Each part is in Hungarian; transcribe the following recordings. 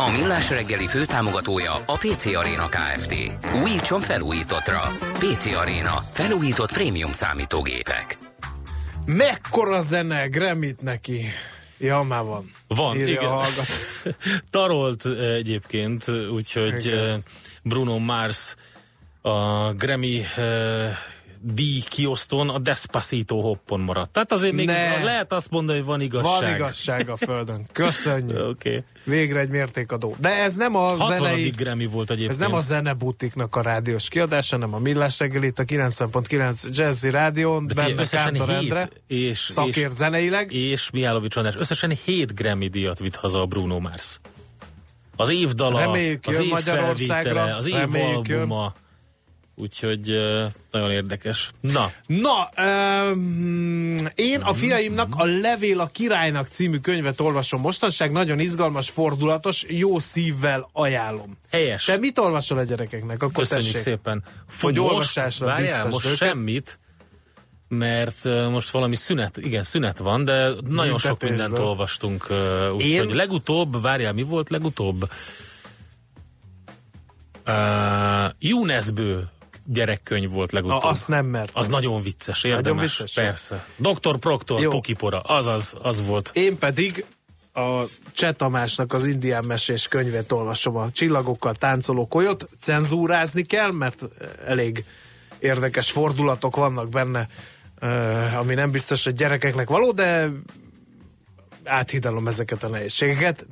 A Millás reggeli főtámogatója a PC Arena Kft. Újítson felújítottra. PC Arena. Felújított prémium számítógépek. Mekkora zene, Gremit neki. Ja, már van. Van, Írja igen. a hallgató. Tarolt eh, egyébként, úgyhogy Igen. eh, Bruno Mars a Grammy eh, díj kiosztón a Despacito hoppon maradt. Tehát azért még Ne. lehet azt mondani, hogy van igazság. Van igazság a földön. Köszönjük. Okay. Végre egy mértékadó. De ez nem a 60. zenei... Grammy volt egyébként. Ez nem a zenebutiknak a rádiós kiadása, hanem a Millás reggel itt a 90.9 Jazzy Rádión, De figyelj, összesen Kántor Endre, és, szakért és, zeneileg. és Mihálovics András. Összesen 7 Grammy díjat vitt haza a Bruno Mars. Az év dala, Reméljük, az év Magyarországra, felvétele, az év reméljük, jön. Úgyhogy nagyon érdekes. Na, Na, um, én a fiaimnak a Levél a királynak című könyvet olvasom mostanság, nagyon izgalmas, fordulatos, jó szívvel ajánlom. helyes. Te mit olvasol a gyerekeknek? Akkor Köszönjük tessék. szépen. Fú, Hogy most, olvasásra várjál, most őket? semmit, mert most valami szünet, igen, szünet van, de nagyon sok mindent olvastunk, úgyhogy legutóbb, várjál, mi volt legutóbb? Uh, Younesbő gyerekkönyv volt legutóbb. Na, azt nem mert. Az nagyon vicces, érdemes. vicces, persze. Dr. Proctor, Jó. Pukipora, azaz, az volt. Én pedig a Cseh Tamásnak az indián mesés könyvét olvasom, a csillagokkal táncoló kolyot. Cenzúrázni kell, mert elég érdekes fordulatok vannak benne, eh, ami nem biztos, hogy gyerekeknek való, de áthidalom ezeket a nehézségeket.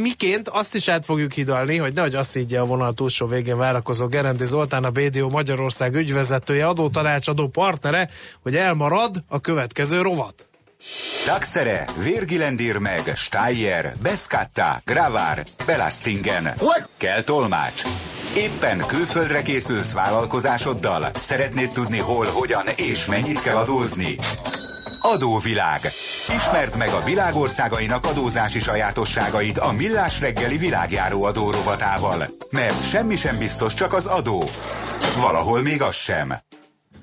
Miként azt is át fogjuk hidalni, hogy nehogy azt higgye a vonal túlsó végén várakozó Gerendi Zoltán, a BDO Magyarország ügyvezetője, adótanácsadó partnere, hogy elmarad a következő rovat. Daxere, Virgilendir meg, Steyer, Beskatta, Gravár, Belastingen. Kell tolmács. Éppen külföldre készülsz vállalkozásoddal? Szeretnéd tudni hol, hogyan és mennyit kell adózni? Adóvilág. Ismerd meg a világországainak adózási sajátosságait a Millás reggeli világjáró adó rovatával. Mert semmi sem biztos, csak az adó. Valahol még az sem.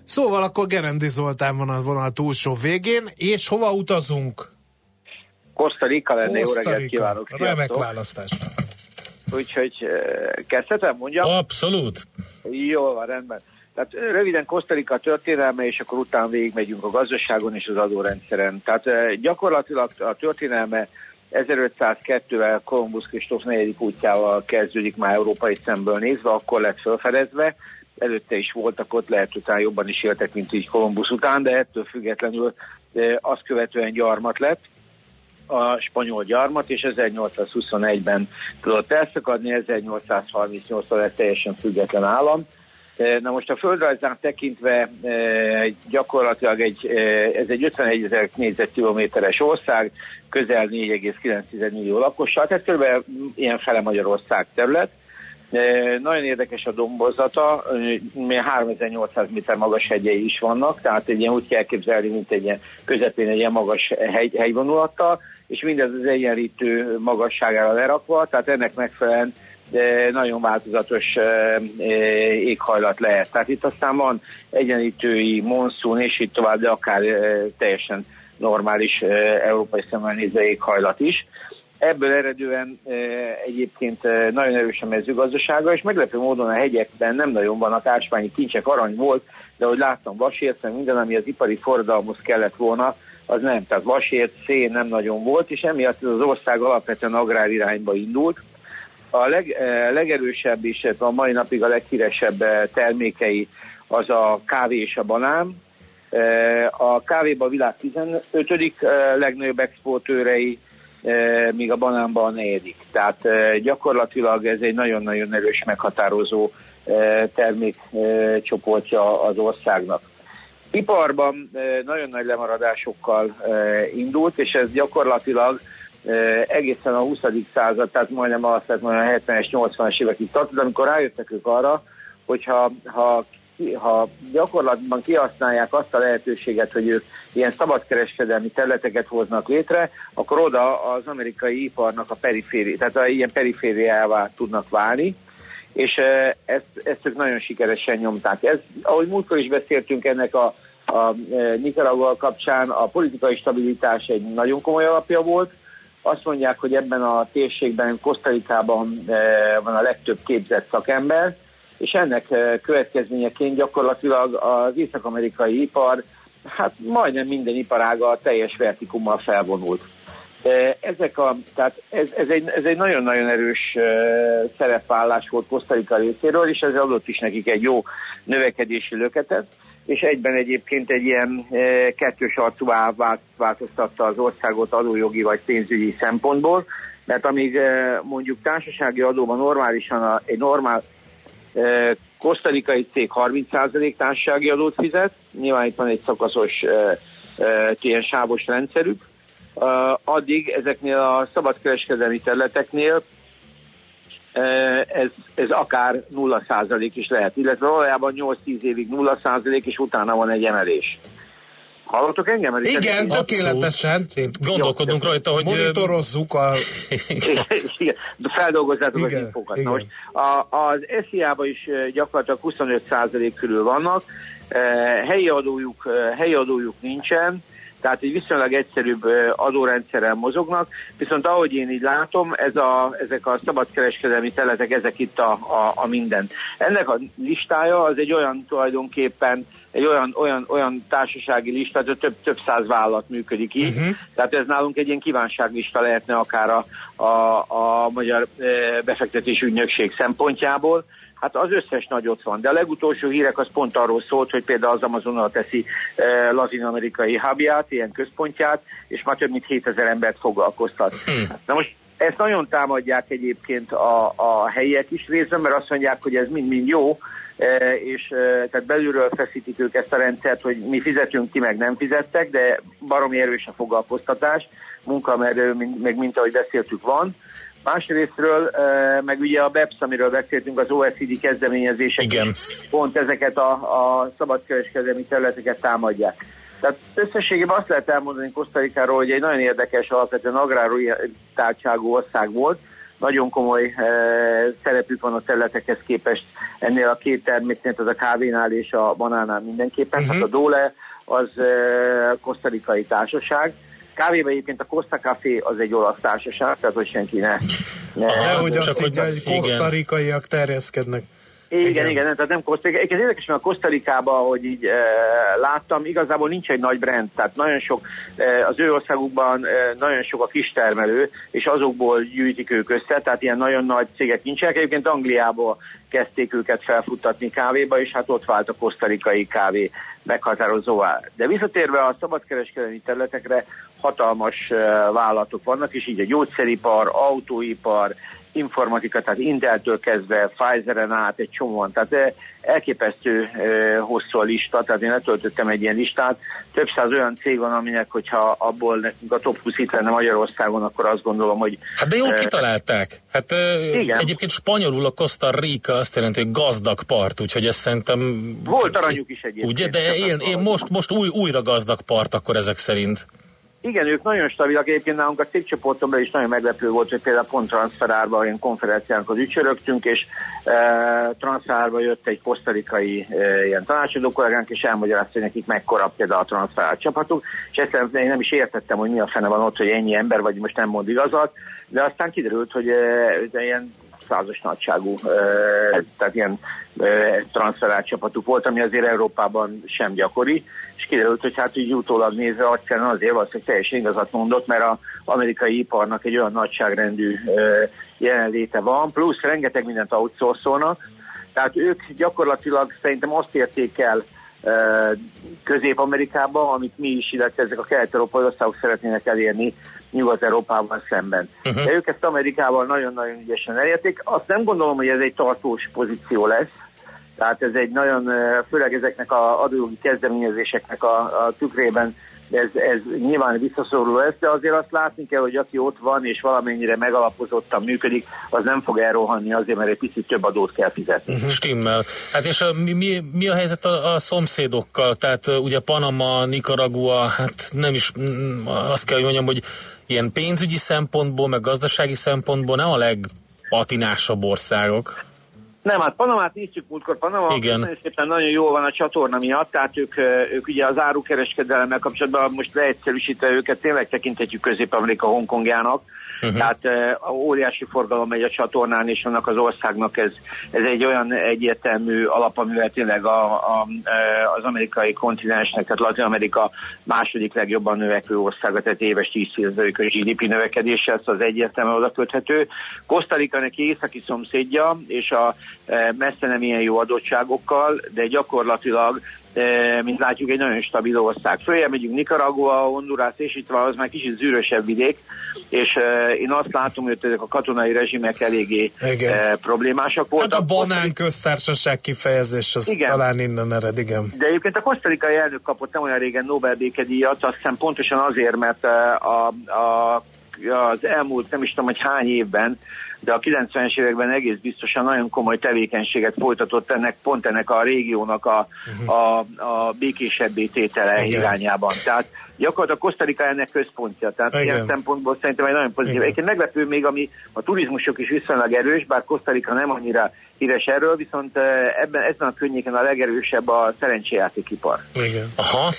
Szóval akkor Gerendi Zoltán van a vonal túlsó végén, és hova utazunk? Costa Rica lenne, jó reggelt kívánok. Remek választás. Úgyhogy eh, kezdhetem, mondjam? Abszolút. Jó, van, rendben. Tehát röviden Costa Rica történelme, és akkor utána végigmegyünk a gazdaságon és az adórendszeren. Tehát eh, gyakorlatilag a történelme 1502-vel Kolumbusz Kristóf negyedik útjával kezdődik már európai szemből nézve, akkor lett felfedezve. Előtte is voltak ott, lehet utána jobban is éltek, mint így Kolumbusz után, de ettől függetlenül azt követően gyarmat lett a spanyol gyarmat, és 1821-ben tudott elszakadni, 1838-ban lett teljesen független állam. E, Na most a földrajzán tekintve e, gyakorlatilag egy, e, ez egy 51 ezer négyzetkilométeres ország, közel 4,9 millió lakossal, tehát kb. ilyen fele Magyarország terület. Nagyon érdekes a dombozata, e, 3800 méter magas hegyei is vannak, tehát egy ilyen úgy kell elképzelni, mint egy ilyen közepén egy ilyen magas hegy, hegyvonulattal, és mindez az egyenlítő magasságára lerakva, tehát ennek megfelelően nagyon változatos éghajlat lehet. Tehát itt aztán van egyenlítői, monszún és így tovább, de akár teljesen normális európai szemmel nézve éghajlat is. Ebből eredően egyébként nagyon erős a mezőgazdasága, és meglepő módon a hegyekben nem nagyon vannak ásványi kincsek, arany volt, de ahogy láttam, vasért, meg minden, ami az ipari forradalomhoz kellett volna, az nem. Tehát vasért, szén nem nagyon volt, és emiatt az ország alapvetően agrár irányba indult. A leg, eh, legerősebb és a mai napig a leghíresebb eh, termékei az a kávé és a banán. Eh, A kávéban a világ 15. eh, legnagyobb exportőrei, míg a banánban a negyedik. Tehát eh, gyakorlatilag ez egy nagyon-nagyon erős meghatározó termékcsoportja az országnak. Iparban nagyon nagy lemaradásokkal indult, és ez gyakorlatilag egészen a 20. század, tehát majdnem azt lehet mondani, a 70-es, 80-as évekig tartott, amikor rájöttek ők arra, hogyha ha ki, ha gyakorlatban kihasználják azt a lehetőséget, hogy ők ilyen szabadkereskedelmi területeket hoznak létre, akkor oda az amerikai iparnak a periféri, tehát a ilyen perifériává tudnak válni, és ezt, ezt ők nagyon sikeresen nyomták. Ez, ahogy múltkor is beszéltünk ennek a, a Nicaragua kapcsán, a politikai stabilitás egy nagyon komoly alapja volt, azt mondják, hogy ebben a térségben, Kosztarikában van a legtöbb képzett szakember, és ennek következményeként gyakorlatilag az észak-amerikai ipar, hát majdnem minden iparága teljes vertikummal felvonult. Ezek a, tehát ez, ez, egy, ez egy nagyon-nagyon erős szerepvállás volt Kosztarika részéről, és ez adott is nekik egy jó növekedési löketet, és egyben egyébként egy ilyen kettős arcúvá változtatta az országot adójogi vagy pénzügyi szempontból, mert amíg mondjuk társasági adóban normálisan egy normál kosztarikai cég 30% társasági adót fizet, nyilván itt van egy szakaszos ilyen sávos rendszerük, addig ezeknél a szabadkereskedelmi területeknél ez, ez akár 0% is lehet, illetve valójában 8-10 évig 0% és utána van egy emelés. Hallottok engem? El Igen, tökéletesen. Gondolkodunk Jó, rajta, hogy... Monitorozzuk a... igen, feldolgozzátok igen, az infokat. Igen. most a, az SZIA-ban is gyakorlatilag 25% körül vannak, helyi adójuk, helyi adójuk nincsen, tehát egy viszonylag egyszerűbb adórendszerrel mozognak, viszont ahogy én így látom, ez a, ezek a szabadkereskedelmi területek, ezek itt a, a, a minden. Ennek a listája az egy olyan tulajdonképpen egy olyan, olyan, olyan társasági lista, hogy több, több száz vállalat működik így. Uh-huh. Tehát ez nálunk egy ilyen kívánságlista lehetne akár a, a, a magyar befektetési ügynökség szempontjából. Hát az összes nagy ott van, de a legutolsó hírek az pont arról szólt, hogy például az Amazonnal teszi e, latin-amerikai hubját, ilyen központját, és már több mint 7000 embert foglalkoztat. Hmm. Na most ezt nagyon támadják egyébként a, a helyiek is részben, mert azt mondják, hogy ez mind-mind jó, és tehát belülről feszítik ők ezt a rendszert, hogy mi fizetünk, ki meg nem fizettek, de baromi erős a foglalkoztatás, munkamerő, meg mint ahogy beszéltük van. Másrésztről, meg ugye a BEPS, amiről beszéltünk, az OECD kezdeményezések Igen. pont ezeket a, a szabadkereskedelmi területeket támadják. Tehát összességében azt lehet elmondani Kosztarikáról, hogy egy nagyon érdekes, alapvetően agrártártságú ország volt, nagyon komoly e, szerepük van a területekhez képest ennél a két terméknél, az a kávénál és a banánál mindenképpen. Uh-huh. Hát a Dole az e, kosztarikai társaság, Kávéban egyébként a Costa Café az egy olasz társaság, tehát hogy senki ne... ne Aha, hogy azt hogy, hogy kosztarikaiak terjeszkednek. Igen, igen, igen, tehát nem Kosztarika. Ez érdekes, mert a Kosztarikában, hogy így e, láttam, igazából nincs egy nagy brand, tehát nagyon sok, e, az ő országukban e, nagyon sok a kistermelő, és azokból gyűjtik ők össze, tehát ilyen nagyon nagy cégek nincsenek. Egyébként Angliából kezdték őket felfuttatni kávéba, és hát ott vált a kosztarikai kávé meghatározóvá. De visszatérve a szabadkereskedelmi területekre, hatalmas vállalatok vannak, és így a gyógyszeripar, autóipar, informatika, tehát Inteltől kezdve Pfizeren át egy csomóan, tehát elképesztő hosszú a lista, tehát én letöltöttem egy ilyen listát, több száz olyan cég van, aminek, hogyha abból nekünk a top 20 itt lenne Magyarországon, akkor azt gondolom, hogy... Hát de jól kitalálták. Hát igen. egyébként spanyolul a Costa Rica azt jelenti, hogy gazdag part, úgyhogy ezt szerintem... Volt aranyuk is egyébként. Ugye, de én, én most, most új, újra gazdag part akkor ezek szerint. Igen, ők nagyon stabilak. Egyébként nálunk a cégcsoportomban is nagyon meglepő volt, hogy például pont transferárba ilyen konferenciánkhoz ücsörögtünk, és e, transferárba jött egy kosztarikai e, ilyen tanácsadó kollégánk, és elmagyarázta, hogy nekik mekkora például a transferár csapatuk, és ezt én nem is értettem, hogy mi a fene van ott, hogy ennyi ember, vagy most nem mond igazat, de aztán kiderült, hogy e, ilyen százas nagyságú, tehát ilyen transferált csapatuk volt, ami azért Európában sem gyakori, és kiderült, hogy hát így utólag nézve egyszerűen azért az, hogy teljesen igazat mondott, mert az amerikai iparnak egy olyan nagyságrendű jelenléte van, plusz rengeteg mindent outsourcolnak, tehát ők gyakorlatilag szerintem azt érték el Közép-Amerikában, amit mi is, illetve ezek a kelet-európai országok szeretnének elérni Nyugat-Európával szemben. Uh-huh. De ők ezt Amerikával nagyon-nagyon ügyesen elérték. Azt nem gondolom, hogy ez egy tartós pozíció lesz, tehát ez egy nagyon, főleg ezeknek a adójogi kezdeményezéseknek a, a tükrében ez, ez nyilván visszaszoruló lesz, de azért azt látni kell, hogy aki ott van és valamennyire megalapozottan működik, az nem fog elrohanni azért, mert egy picit több adót kell fizetni. Uh-huh. Stimmel. Hát és a, mi, mi, mi a helyzet a, a szomszédokkal? Tehát ugye Panama, Nicaragua, hát nem is mm, azt kell, hogy mondjam, hogy ilyen pénzügyi szempontból, meg gazdasági szempontból nem a legpatinásabb országok. Nem, hát Panamát néztük múltkor, Panama Igen. szépen nagyon jó van a csatorna miatt, tehát ők, ők ugye az árukereskedelemmel kapcsolatban most leegyszerűsítve őket tényleg tekinthetjük Közép-Amerika Hongkongjának, Uh-huh. Tehát uh, óriási forgalom megy a csatornán, és annak az országnak ez, ez egy olyan egyértelmű alap, amivel tényleg a, a, az amerikai kontinensnek, tehát Latin Amerika második legjobban növekvő országa, tehát éves 10%-os GDP növekedése, ez az egyértelműen oda köthető. Kosztarika neki északi szomszédja, és a messze nem ilyen jó adottságokkal, de gyakorlatilag mint látjuk, egy nagyon stabil ország. Följebb megyünk Nicaragua, Honduras, és itt van, az már kicsit zűrösebb vidék, és én azt látom, hogy ezek a katonai rezsimek eléggé igen. problémásak voltak. Hát a banán köztársaság kifejezés, az igen. talán innen ered, igen. De egyébként a kosztarikai elnök kapott nem olyan régen Nobel békedíjat, azt hiszem pontosan azért, mert a, a, az elmúlt nem is tudom, hogy hány évben de a 90-es években egész biztosan nagyon komoly tevékenységet folytatott ennek, pont ennek a régiónak a, uh-huh. a, a békésebbé tétele Igen. irányában. Tehát gyakorlatilag Kosztarika ennek központja, tehát Igen. ilyen szempontból szerintem egy nagyon pozitív. Egyébként meglepő még, ami a turizmusok is viszonylag erős, bár Kosztarika nem annyira híres erről, viszont ebben, ezen a környéken a legerősebb a szerencséjátékipar. Igen. Aha.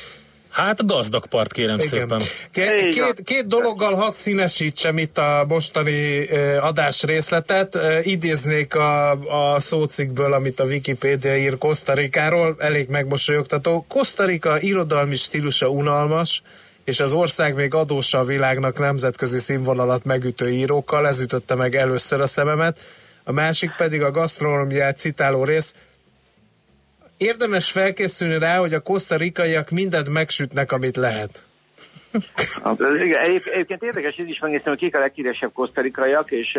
Hát a gazdag part, kérem Igen. szépen. Két, két, két dologgal hadd színesítsem itt a mostani adás részletet. Idéznék a, a szócikből, amit a Wikipédia ír Kosztarikáról, elég megmosolyogtató. Kosztarika irodalmi stílusa unalmas, és az ország még adósa a világnak nemzetközi színvonalat megütő írókkal, ez ütötte meg először a szememet. A másik pedig a gasztronómiát citáló rész, érdemes felkészülni rá, hogy a kosztarikaiak mindent megsütnek, amit lehet. Igen, egyébként érdekes, ez is megnéztem, hogy kik a leghíresebb kosztarikaiak, és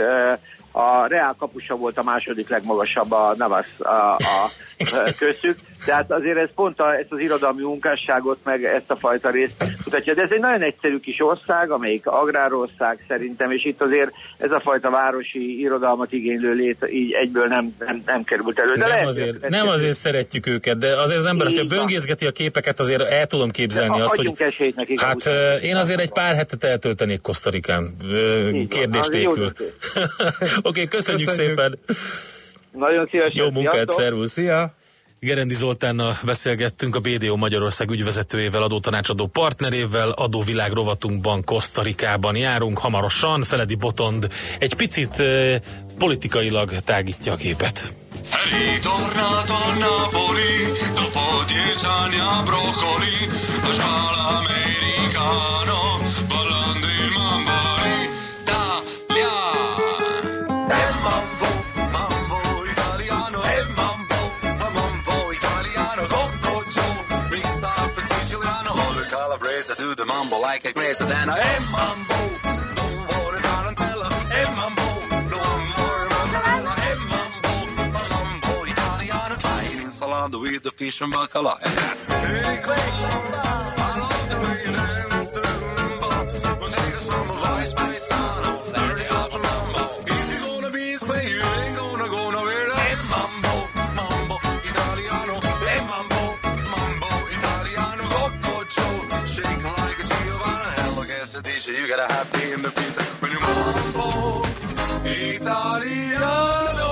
a Reál kapusa volt a második legmagasabb a Navas a, a, a köztük, tehát azért ez pont a, ezt az irodalmi munkásságot, meg ezt a fajta részt mutatja. De ez egy nagyon egyszerű kis ország, amelyik agrárország szerintem, és itt azért ez a fajta városi irodalmat igénylő lét így egyből nem, nem, nem került elő. De nem, lehet, azért, nem azért szeretjük őket, de azért az ember, hogyha böngészgeti a képeket, azért el tudom képzelni de azt, hogy... Nekik hát én azért egy pár hetet eltöltenék Kosztarikán, kérdés nélkül. Oké, okay, köszönjük, köszönjük szépen. Nagyon szívesen. Jó munkát, szervusz. Szia. Gerendi Zoltánnal beszélgettünk a BDO Magyarország ügyvezetőjével, adótanácsadó partnerével, adóvilág rovatunkban, Kosztarikában járunk hamarosan. Feledi Botond egy picit eh, politikailag tágítja a képet. Ritornato a Napoli, dopo dieci like it crazy than a hey, mambo. No more tarantella, hey, mambo. No more mozzarella, hey, mambo. Palombo, Italiano, Italian salad with the fish and bacala. And that's hey, gotta happy in the pizza when you mambo italiano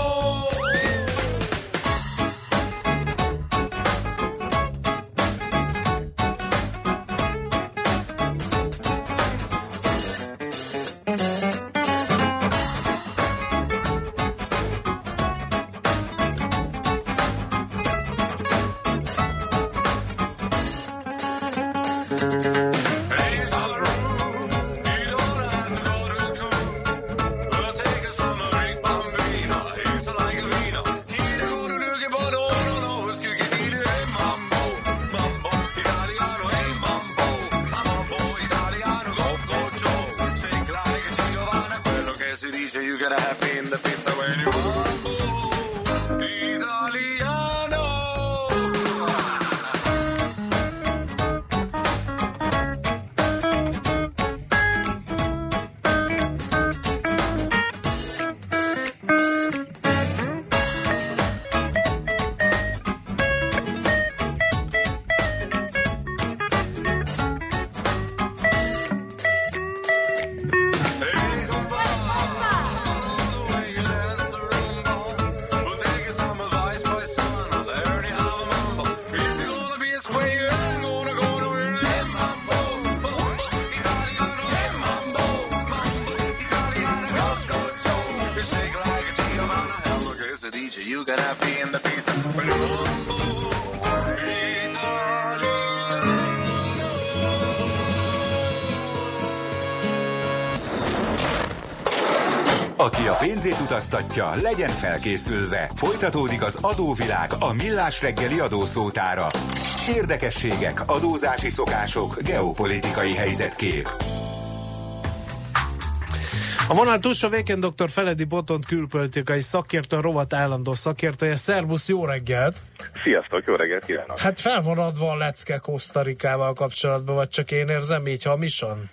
utaztatja, legyen felkészülve. Folytatódik az adóvilág a millás reggeli adószótára. Érdekességek, adózási szokások, geopolitikai helyzetkép. A vonal túlsó Véken dr. Feledi Botont külpolitikai szakértő, a rovat állandó szakértője. Szervusz, jó reggelt! Sziasztok, jó reggelt kívánok! Hát fel van adva a lecke Kosztarikával kapcsolatban, vagy csak én érzem így hamisan?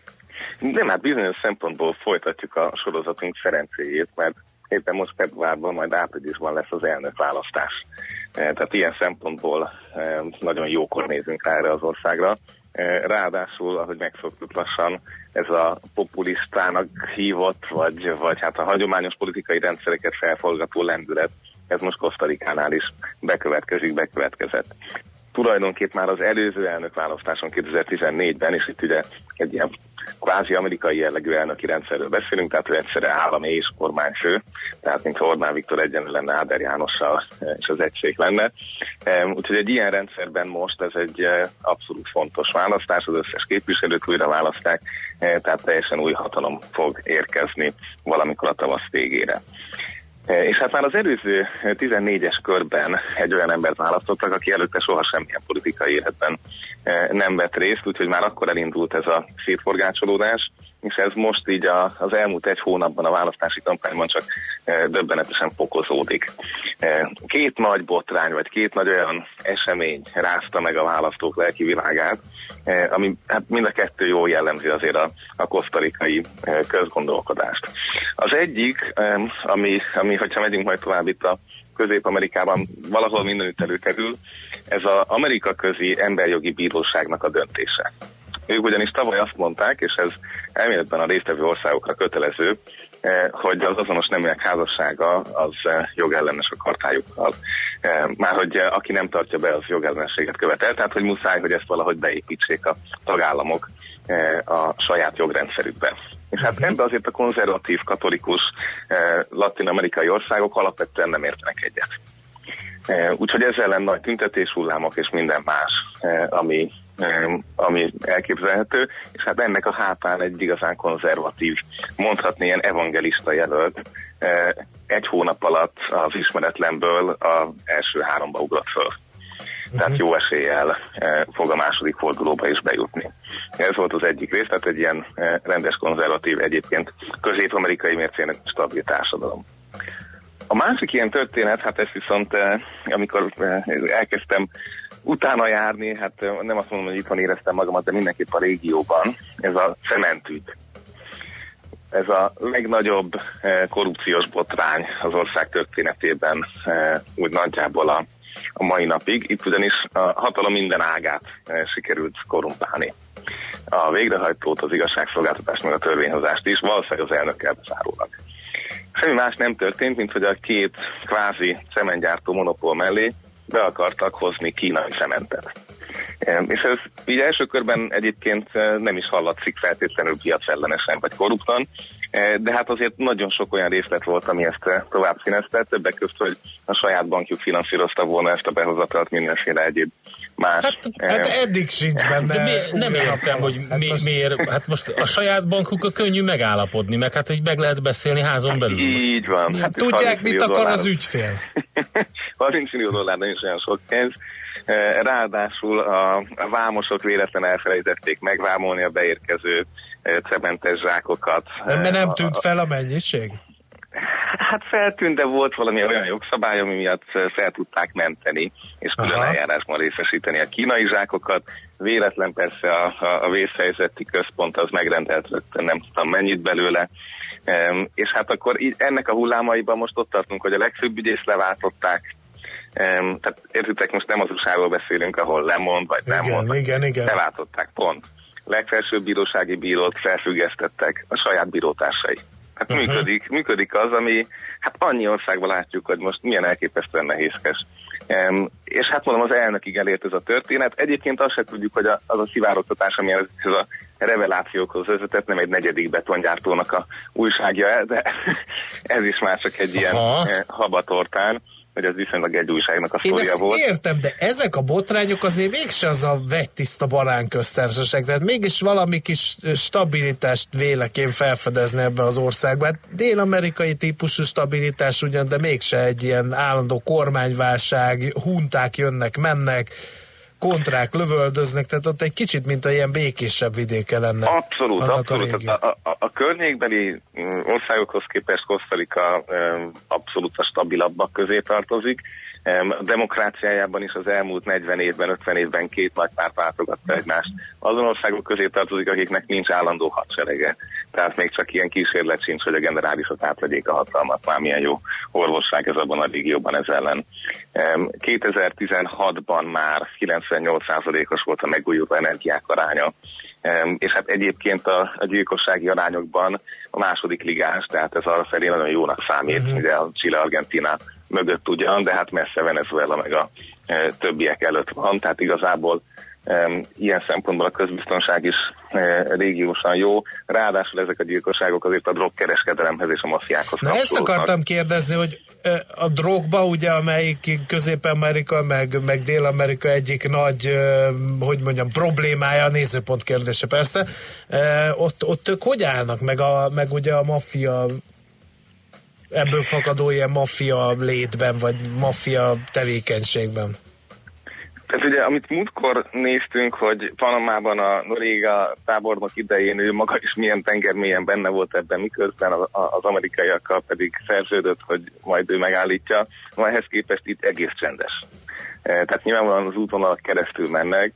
Nem, hát bizonyos szempontból folytatjuk a sorozatunk szerencéjét, mert éppen most februárban, majd áprilisban lesz az elnökválasztás. Eh, Tehát ilyen szempontból eh, nagyon jókor nézünk rá erre az országra. Eh, Ráadásul, ahogy megszoktuk lassan, ez a populistának hívott, vagy, vagy hát a hagyományos politikai rendszereket felforgató lendület, ez most Kosztarikánál is bekövetkezik, bekövetkezett tulajdonképp már az előző elnökválasztáson 2014-ben, és itt ugye egy ilyen kvázi amerikai jellegű elnöki rendszerről beszélünk, tehát ő egyszerre állam és kormányfő, tehát mintha Orbán Viktor egyenlő lenne Áder Jánossal, és az egység lenne. Úgyhogy egy ilyen rendszerben most ez egy eh, abszolút fontos választás, az összes képviselőt újra választák, eh, tehát teljesen új hatalom fog érkezni valamikor a tavasz végére. E, És hát már az előző 14-es körben egy olyan embert választottak, aki előtte soha semmilyen politikai életben nem vett részt, úgyhogy már akkor elindult ez a szétforgácsolódás, és ez most így a, az elmúlt egy hónapban a választási kampányban csak e, döbbenetesen fokozódik. E, két nagy botrány, vagy két nagy olyan esemény rázta meg a választók lelki világát, e, ami hát mind a kettő jól jellemzi azért a, a kosztarikai e, közgondolkodást. Az egyik, e, ami, ami, hogyha megyünk majd tovább itt a Közép-Amerikában valahol mindenütt előkerül, ez az Amerika közi emberjogi bíróságnak a döntése. Ők ugyanis tavaly azt mondták, és ez elméletben a résztvevő országokra kötelező, eh, hogy az azonos neműek házassága az eh, jogellenes a kartájukkal. Eh, Már hogy aki nem tartja be, az jogellenességet követel, tehát hogy muszáj, hogy ezt valahogy beépítsék a tagállamok a saját jogrendszerükbe. És hát ebbe azért a konzervatív, katolikus, latin-amerikai országok alapvetően nem értenek egyet. Eh, Úgyhogy ezzel ellen nagy tüntetéshullámok és minden más, eh, ami, eh, ami elképzelhető, és hát ennek a hátán egy igazán konzervatív, mondhatni ilyen evangelista jelölt, egy hónap alatt az ismeretlenből az első háromba ugrott föl. Tehát jó eséllyel fog a második fordulóba is bejutni. Ez volt az egyik rész, tehát egy ilyen rendes konzervatív, egyébként közép-amerikai mércének stabil társadalom. A másik ilyen történet, hát ezt viszont, eh, amikor eh, elkezdtem utána járni, hát eh, nem azt mondom, hogy itthon éreztem magamat, de mindenképp a régióban, ez a cementügy. Ez a legnagyobb korrupciós botrány az ország történetében úgy nagyjából a, a mai napig. Itt ugyanis a hatalom minden ágát sikerült korrumpálni. A végrehajtót, az igazságszolgáltatást, meg a törvényhozást is, valószínűleg az elnökkel bezárólag. Semmi más nem történt, mint hogy a két kvázi cementgyártó monopól mellé be akartak hozni kínai cementet. És ez így első körben egyébként e, nem is hallatszik feltétlenül piacellenesen vagy korruptan, e, de hát azért nagyon sok olyan részlet volt, ami ezt e, tovább színezte, többek között, hogy a saját bankjuk finanszírozta volna ezt a behozatalt mindenféle egyéb más. Hát, hát eddig sincs benne. De mi, nem értem, hogy Hát mi, most- miért, hát most a saját bankukkal könnyű megállapodni, meg hát így meg lehet beszélni házon belül. Most Így van. Hát ez Tudják, 30 mit akar dollár. az ügyfél. 30 millió dollár nem is olyan sok pénz. Eh, Ráadásul a, vámosok véletlen elfelejtették megvámolni a beérkező eh, cementes zsákokat. Mert Eh, nem tűnt fel a mennyiség? Hát feltűnt, de volt valami olyan jogszabály, ami miatt fel tudták menteni, és külön Aha. eljárásban részesíteni a kínai zsákokat. Véletlen persze a, a, a vészhelyzeti központ az megrendelt nem tudtam mennyit belőle. Em, és hát akkor így, ennek a hullámaiban most ott tartunk, hogy a legfőbb ügyész leváltották. Tehát értitek, most nem az usa beszélünk, ahol lemond, vagy nem Igen, mond. igen, igen. Leváltották, pont. Legfelsőbb bírósági bírót felfüggesztettek a saját bírótársai. Hát uh-huh. működik, működik az, ami, hát annyi országban látjuk, hogy most milyen elképesztően nehézkes Em, És hát mondom, az elnökig elért ez a történet. Egyébként azt se tudjuk, hogy a- az a szivárogtatás, ami ez, ez a revelációkhoz vezetett, nem egy negyedik betongyártónak a újságja de ez is már csak egy ilyen Aha. eh, habatortán, hogy ez viszonylag egy újságnak a sztoria volt. értem, de ezek a botrányok azért mégse az a vegytiszta barán köztársaság, tehát mégis valami kis stabilitást vélek én felfedezni ebbe az országba. Hát dél-amerikai típusú stabilitás ugyan, de mégse egy ilyen állandó kormányválság, hunták jönnek, mennek, kontrák lövöldöznek, tehát ott egy kicsit, mint a ilyen békésebb vidéke lenne. Abszolút, abszolút. régió. A, a, a környékbeli mm, országokhoz képest Kosztarika abszolút a stabilabbak közé tartozik. A demokráciájában is az elmúlt 40 évben, 50 évben két nagy párt váltogatta egymást. Azon országok közé tartozik, akiknek nincs állandó hadserege. Tehát még csak ilyen kísérlet sincs, hogy a generálisok átvegyék a hatalmat. Már milyen jó orvosság ez abban a régióban ez ellen. Um, 2016-ban már 98%-os volt a megújuló energiák aránya. És hát egyébként a, a gyilkossági arányokban a második ligás, tehát ez arra felé nagyon jónak számít, uh-huh. ugye a Chile, Argentina mögött ugyan, de hát messze Venezuela meg a e, többiek előtt van, tehát igazából em, ilyen szempontból a közbiztonság is e, régiósan jó, ráadásul ezek a gyilkosságok azért a drogkereskedelemhez és a mafiákhoz Na ezt akartam kérdezni, hogy a drogba, ugye, amelyik Közép-Amerika, meg, meg Dél-Amerika egyik nagy, hogy mondjam, problémája, a nézőpont kérdése persze, ott, ott ők hogy állnak, meg, a, meg ugye a maffia ebből fakadó ilyen maffia létben, vagy maffia tevékenységben. Tehát ugye, amit múltkor néztünk, hogy Panamában a Noriega tábornok idején ő maga is milyen tengermélyen benne volt ebben, miközben az, amerikaiakkal pedig szerződött, hogy majd ő megállítja, ma ehhez képest itt egész csendes. E, Tehát nyilvánvalóan az útvonalak keresztül mennek,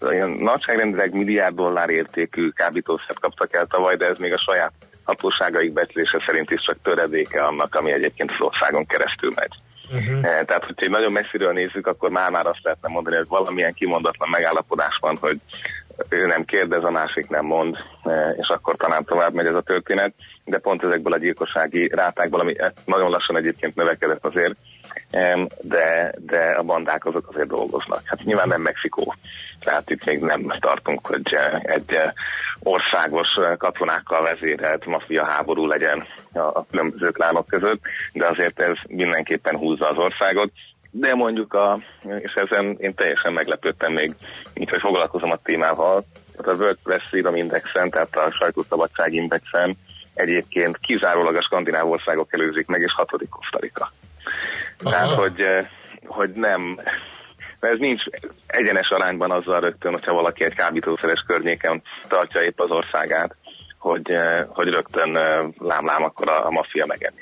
olyan nagyságrendileg milliárd dollár értékű kábítószert kaptak el tavaly, de ez még a saját hatóságaik becslése szerint is csak töredéke annak, ami egyébként az országon keresztül megy. Uh-huh. Tehát, hogyha egy nagyon messziről nézzük, akkor már-már azt lehetne mondani, hogy valamilyen kimondatlan megállapodás van, hogy ő nem kérdez, a másik nem mond, eh, és akkor talán tovább megy ez a történet, de pont ezekből a gyilkossági rátákból, ami nagyon lassan egyébként növekedett azért, em, de, de a bandák azok azért dolgoznak. Hát nyilván nem Mexikó, tehát itt még nem tartunk, hogy egy országos katonákkal vezérelt maffia háború legyen a különböző klánok között, de azért ez mindenképpen húzza az országot. De mondjuk, a, és ezen én teljesen meglepődtem még, mint hogy foglalkozom a témával, tehát a World Press Freedom Indexen, tehát a sajtószabadság indexen egyébként kizárólag a skandináv országok előzik meg, és hatodik Kosztarika. Tehát, hogy, eh, hogy nem, mert ez nincs egyenes arányban azzal rögtön, hogyha valaki egy kábítószeres környéken tartja épp az országát, hogy, eh, hogy rögtön eh, lámlám akkor a, a maffia megenni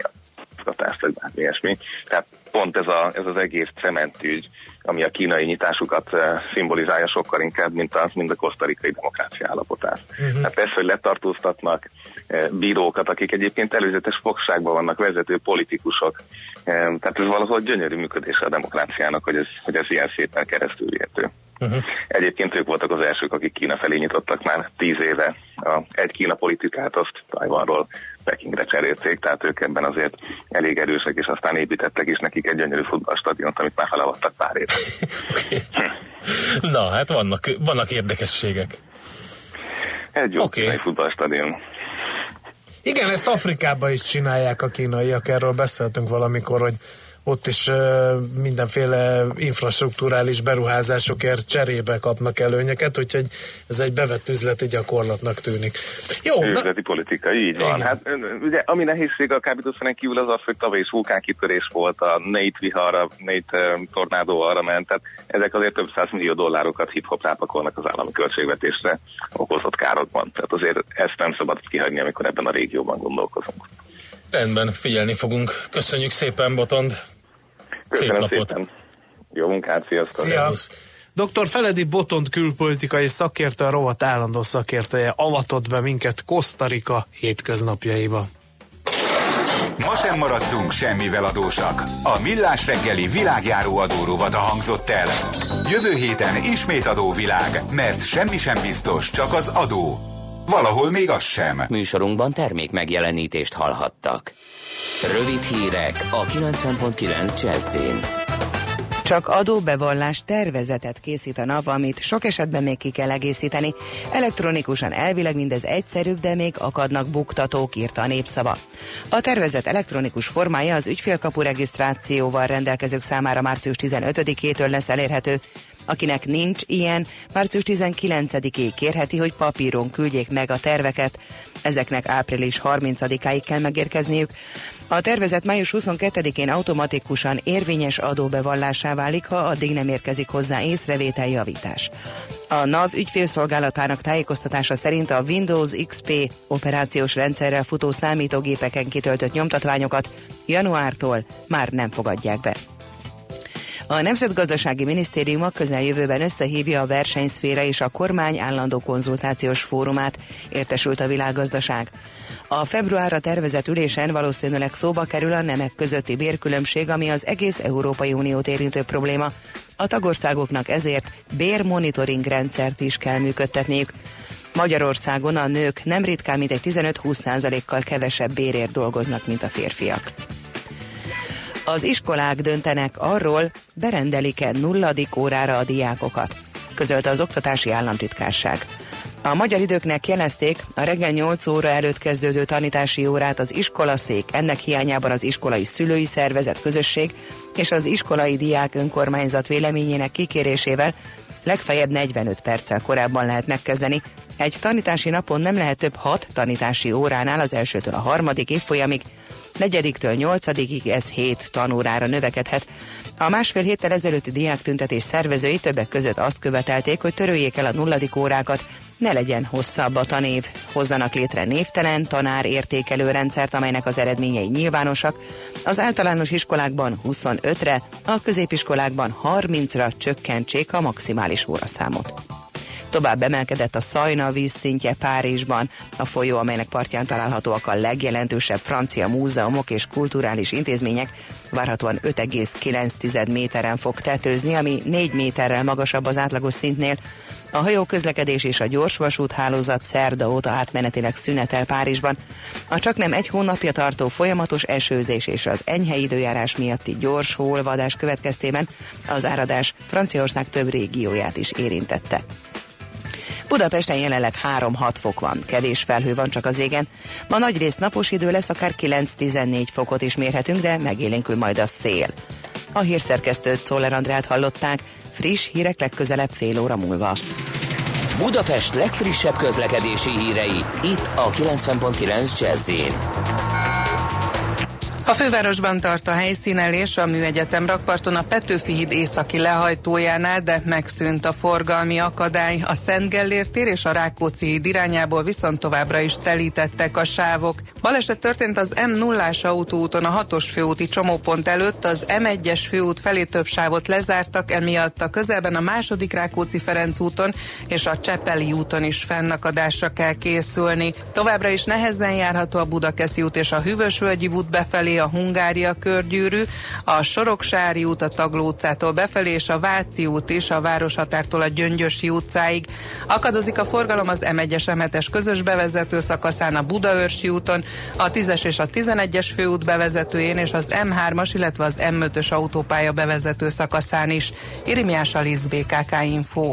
a szolgáltatást, vagy bármi ilyesmi. Tehát pont ez, a, ez az egész cementügy, ami a kínai nyitásukat eh, szimbolizálja sokkal inkább, mint a, mint a kosztarikai demokrácia állapotát. Uh-huh. Hát persze, hogy letartóztatnak eh, bírókat, akik egyébként előzetes fogságban vannak, vezető politikusok. Eh, Tehát ez valahogy gyönyörű működése a demokráciának, hogy ez, hogy ez ilyen szépen keresztül vihető. Uh-huh. Egyébként ők voltak az elsők, akik Kína felé nyitottak már tíz éve a egy Kína politikát, azt Tajvanról Pekingre cserélték, tehát ők ebben azért elég erősek, és aztán építettek is nekik egy gyönyörű futballstadiont, amit már felavattak pár éve. Na, hát vannak, vannak érdekességek. Egy jó okay. futballstadion. Igen, ezt Afrikában is csinálják a kínaiak, erről beszéltünk valamikor, hogy ott is mindenféle infrastruktúrális beruházásokért cserébe kapnak előnyeket, úgyhogy ez egy bevett üzleti gyakorlatnak tűnik. Jó, na, Üzleti politika, így van. Igen. Hát ugye, ami nehézség a kábítószeren kívül az az, hogy tavaly is vulkánkitörés volt, a Nate viharra, Nate um, tornádó arra ment, tehát ezek azért több száz millió dollárokat hip-hop rápakolnak az állami költségvetésre okozott károkban. Tehát azért ezt nem szabad kihagyni, amikor ebben a régióban gondolkozunk. Rendben, figyelni fogunk. Köszönjük szépen, Botond. Szép Köszönöm napot. szépen. Jó munkát, sziasztok! Szia. Szervusz. Dr. Feledi Botond külpolitikai szakértő, a rovat állandó szakértője avatott be minket Kosztarika hétköznapjaiba. Ma sem maradtunk semmivel adósak. A Millás reggeli világjáró adórovata hangzott el. Jövő héten ismét adóvilág, mert semmi sem biztos, csak az adó. Valahol még az sem. Műsorunkban termék megjelenítést hallhattak. Rövid hírek a 90.9 Jazzin. Csak adóbevallás tervezetet készít a NAV, amit sok esetben még ki kell egészíteni. Elektronikusan elvileg mindez egyszerűbb, de még akadnak buktatók, írta a népszava. A tervezet elektronikus formája az ügyfélkapu regisztrációval rendelkezők számára március 15-től lesz elérhető. Akinek nincs ilyen, március 19-ig kérheti, hogy papíron küldjék meg a terveket. Ezeknek április 30-áig kell megérkezniük. A tervezet május 22-én automatikusan érvényes adóbevallásá válik, ha addig nem érkezik hozzá észrevételjavítás. A NAV ügyfélszolgálatának tájékoztatása szerint a Windows XP operációs rendszerrel futó számítógépeken kitöltött nyomtatványokat januártól már nem fogadják be. A Nemzetgazdasági Minisztérium a közeljövőben összehívja a versenyszféra és a kormány állandó konzultációs fórumát, értesült a világgazdaság. A februárra tervezett ülésen valószínűleg szóba kerül a nemek közötti bérkülönbség, ami az egész Európai Uniót érintő probléma. A tagországoknak ezért bérmonitoring rendszert is kell működtetniük. Magyarországon a nők nem ritkán mintegy 15-20%-kal kevesebb bérért dolgoznak, mint a férfiak. Az iskolák döntenek arról, berendelik-e nulladik órára a diákokat, közölte az Oktatási Államtitkárság. A magyar időknek jelezték, a reggel 8 óra előtt kezdődő tanítási órát az iskolaszék, ennek hiányában az iskolai szülői szervezet közösség és az iskolai diák önkormányzat véleményének kikérésével legfeljebb 45 perccel korábban lehet megkezdeni. Egy tanítási napon nem lehet több 6 tanítási óránál az elsőtől a harmadik évfolyamig, negyediktől nyolcadikig ez hét tanórára növekedhet. A másfél héttel ezelőtti diák tüntetés szervezői többek között azt követelték, hogy töröljék el a nulladik órákat, ne legyen hosszabb a tanév. Hozzanak létre névtelen tanár értékelő rendszert, amelynek az eredményei nyilvánosak. Az általános iskolákban 25-re, a középiskolákban 30-ra csökkentsék a maximális óraszámot. Tovább emelkedett a Szajna vízszintje Párizsban, a folyó, amelynek partján találhatóak a legjelentősebb francia múzeumok és kulturális intézmények, várhatóan 5,9 méteren fog tetőzni, ami 4 méterrel magasabb az átlagos szintnél. A hajó közlekedés és a gyorsvasút hálózat szerda óta átmenetileg szünetel Párizsban. A csak nem egy hónapja tartó folyamatos esőzés és az enyhe időjárás miatti gyors holvadás következtében az áradás Franciaország több régióját is érintette. Budapesten jelenleg 3-6 fok van, kevés felhő van csak az égen. Ma nagy rész napos idő lesz, akár 9-14 fokot is mérhetünk, de megélénkül majd a szél. A hírszerkesztőt Szoller Andrát hallották, friss hírek legközelebb fél óra múlva. Budapest legfrissebb közlekedési hírei, itt a 90.9 jazz a fővárosban tart a helyszínelés a Műegyetem rakparton a Petőfi híd északi lehajtójánál, de megszűnt a forgalmi akadály. A Szent Gellért tér és a Rákóczi híd irányából viszont továbbra is telítettek a sávok. Baleset történt az m 0 autóúton a 6-os főúti csomópont előtt, az M1-es főút felé több sávot lezártak, emiatt a közelben a második Rákóczi Ferenc úton és a Csepeli úton is fennakadásra kell készülni. Továbbra is nehezen járható a Budakeszi út és a Hűvösvölgyi út befelé a Hungária körgyűrű, a Soroksári út a Tagló utcától befelé, és a Váci út is a Városhatártól a Gyöngyösi utcáig. Akadozik a forgalom az M1-es m közös bevezető szakaszán a Budaörsi úton, a 10-es és a 11-es főút bevezetőjén és az M3-as, illetve az M5-ös autópálya bevezető szakaszán is. Irimiás Alisz BKK Info.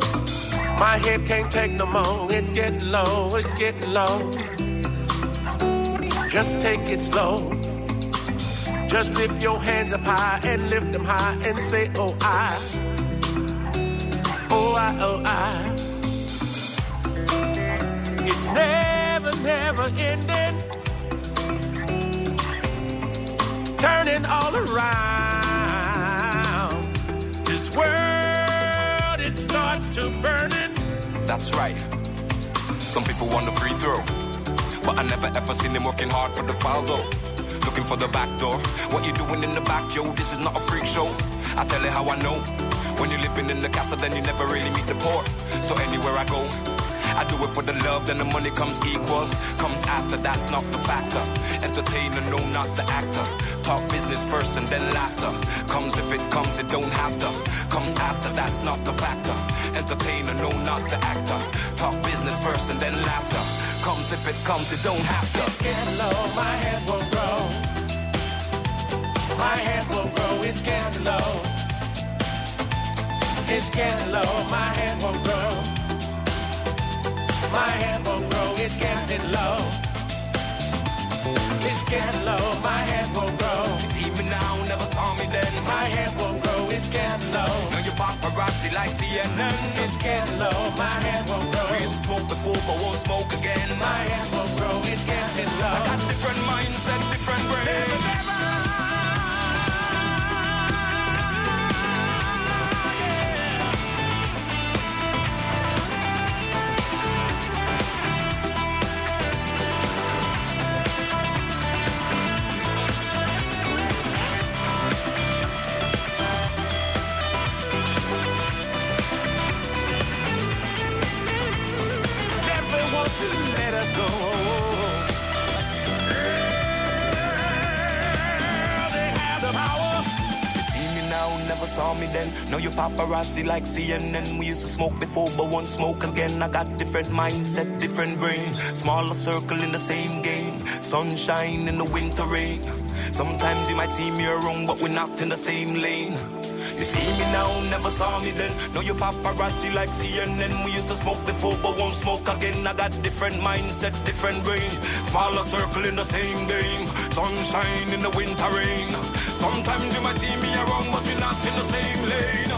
My head can't take no more. It's getting low, it's getting low. Just take it slow. Just lift your hands up high and lift them high and say, Oh, I. Oh, while oh, I. It's never, never ending. Turning all around. This world, it starts to burning. That's right. Some people want the free throw. But I never ever seen them working hard for the foul though. Looking for the back door. What you doing in the back, yo? This is not a freak show. I tell you how I know. When you're living in the castle, then you never really meet the poor. So anywhere I go, I do it for the love, then the money comes equal. Comes after, that's not the factor. Entertainer, no, not the actor. Talk business first and then laughter. Comes if it comes, it don't have to. Comes after, that's not the factor. Entertainer, no, not the actor. Talk business first and then laughter. Comes if it comes, it don't have to. It's getting low, my head will grow. My head will grow, it's getting low. It's getting low, my head will grow. My head won't grow, it's getting low. It's getting low, my head won't grow. You see me now, never saw me then. My head won't grow, it's getting low. Now you paparazzi like CNN. It's getting low, my head won't grow. We used to smoke before, but won't smoke again. My head won't grow, it's getting low. I got different mindset, different brain. Never saw me then. Now you paparazzi like CNN. We used to smoke before, but won't smoke again. I got different mindset, different brain. Smaller circle in the same game. Sunshine in the winter rain. Sometimes you might see me around, but we're not in the same lane. You see me now, never saw me then. Now you paparazzi like CNN. We used to smoke before, but won't smoke again. I got different mindset, different brain. Smaller circle in the same game. Sunshine in the winter rain. Sometimes you might see me around, but we're not in the same lane.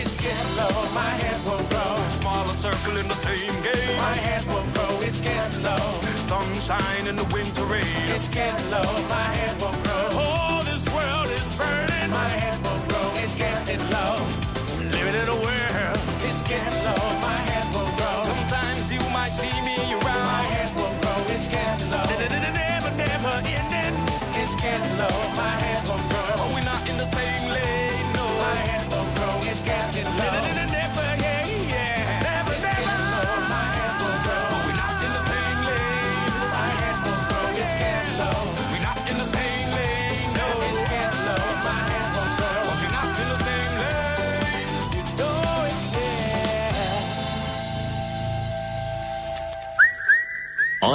It's getting low, my head will grow. Smaller circle in the same game. My head will grow, it's getting low. Sunshine in the winter rain. It's getting low, my head will grow. Oh, this world is burning. My head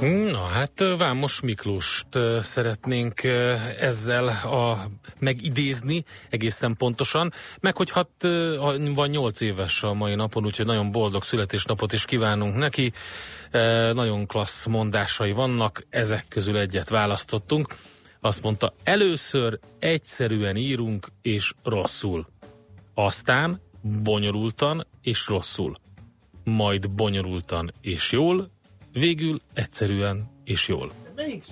Na hát Vámos Miklóst szeretnénk ezzel a, megidézni egészen pontosan, meg hogy hat, van 8 éves a mai napon, úgyhogy nagyon boldog születésnapot is kívánunk neki. Nagyon klassz mondásai vannak, ezek közül egyet választottunk. Azt mondta, először egyszerűen írunk és rosszul. Aztán bonyolultan és rosszul. Majd bonyolultan és jól, végül egyszerűen és jól. Melyik,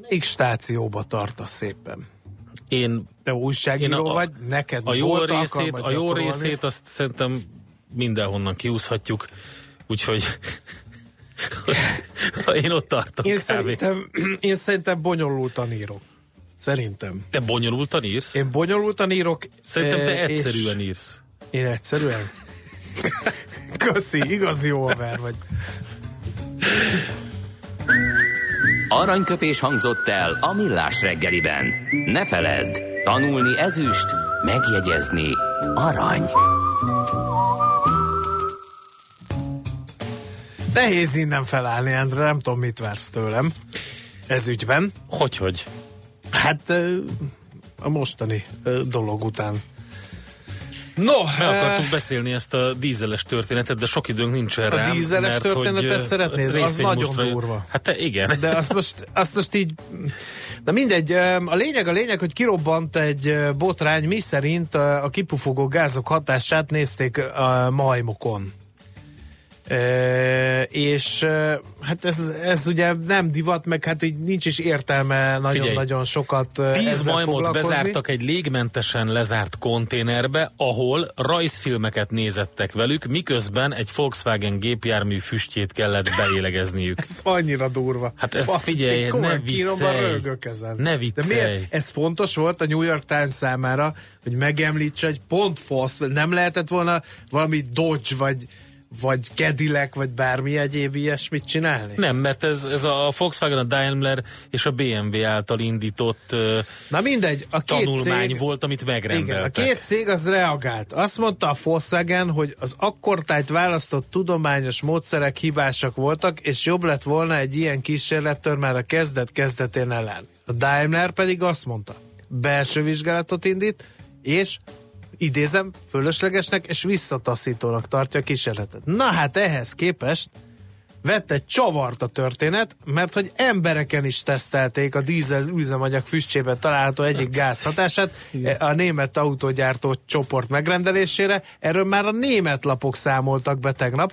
melyik stációba tartasz szépen? Én, Te újságíró én a, vagy? Neked a jó részét, a jó gyakorolni? részét azt szerintem mindenhonnan kiúszhatjuk, úgyhogy én ott tartok Én szerintem, én szerintem bonyolultan írok. Szerintem. Te bonyolultan írsz? Én bonyolultan írok. Szerintem te eh, egyszerűen írsz. Én egyszerűen? Köszi, igaz jó haver vagy. Aranyköpés hangzott el a millás reggeliben. Ne feledd, tanulni ezüst, megjegyezni arany. Nehéz innen felállni, Endre, nem tudom, mit vársz tőlem ez ügyben. Hogy, hogy? Hát a mostani dolog után. No, Meg eh, akartuk beszélni ezt a dízeles történetet, de sok időnk nincs erre. A dízeles mert történetet hogy, eh, szeretnéd? Az nagyon durva. Hát te, igen. De azt most, azt most így... Na mindegy, a lényeg a lényeg, hogy kirobbant egy ö, botrány, mi szerint a kipufogó gázok hatását nézték a majmokon. E, és hát ez, ez ugye nem divat, meg hát így nincs is értelme nagyon-nagyon sokat Tíz majmot bezártak egy légmentesen lezárt konténerbe, ahol rajzfilmeket nézettek velük, miközben egy Volkswagen gépjármű füstjét kellett belélegezniük. Ez annyira durva. Hát ez Basszus, figyelj, ne viccelj. Ne De viccelj. miért? Ez fontos volt a New York Times számára, hogy megemlítse egy pont fasz, nem lehetett volna valami Dodge, vagy, vagy Cadillac, vagy bármi egyéb ilyesmit csinálni? Nem, mert ez, ez a Volkswagen, a Daimler és a BMW által indított Na mindegy, a két tanulmány cég, volt, amit igen, a megrendeltek. két cég az reagált. Azt mondta a Volkswagen, hogy az akkortájt választott tudományos módszerek hibásak voltak, és jobb lett volna egy ilyen kísérlettől már a kezdet-kezdetén ellen. A Daimler pedig azt mondta, belső vizsgálatot indít, és idézem, fölöslegesnek és visszataszítónak tartja a kísérletet. Na hát ehhez képest vett egy csavart a történet, mert hogy embereken is tesztelték a dízel üzemanyag füstjében található egyik gáz hatását a német autógyártó csoport megrendelésére. Erről már a német lapok számoltak be tegnap.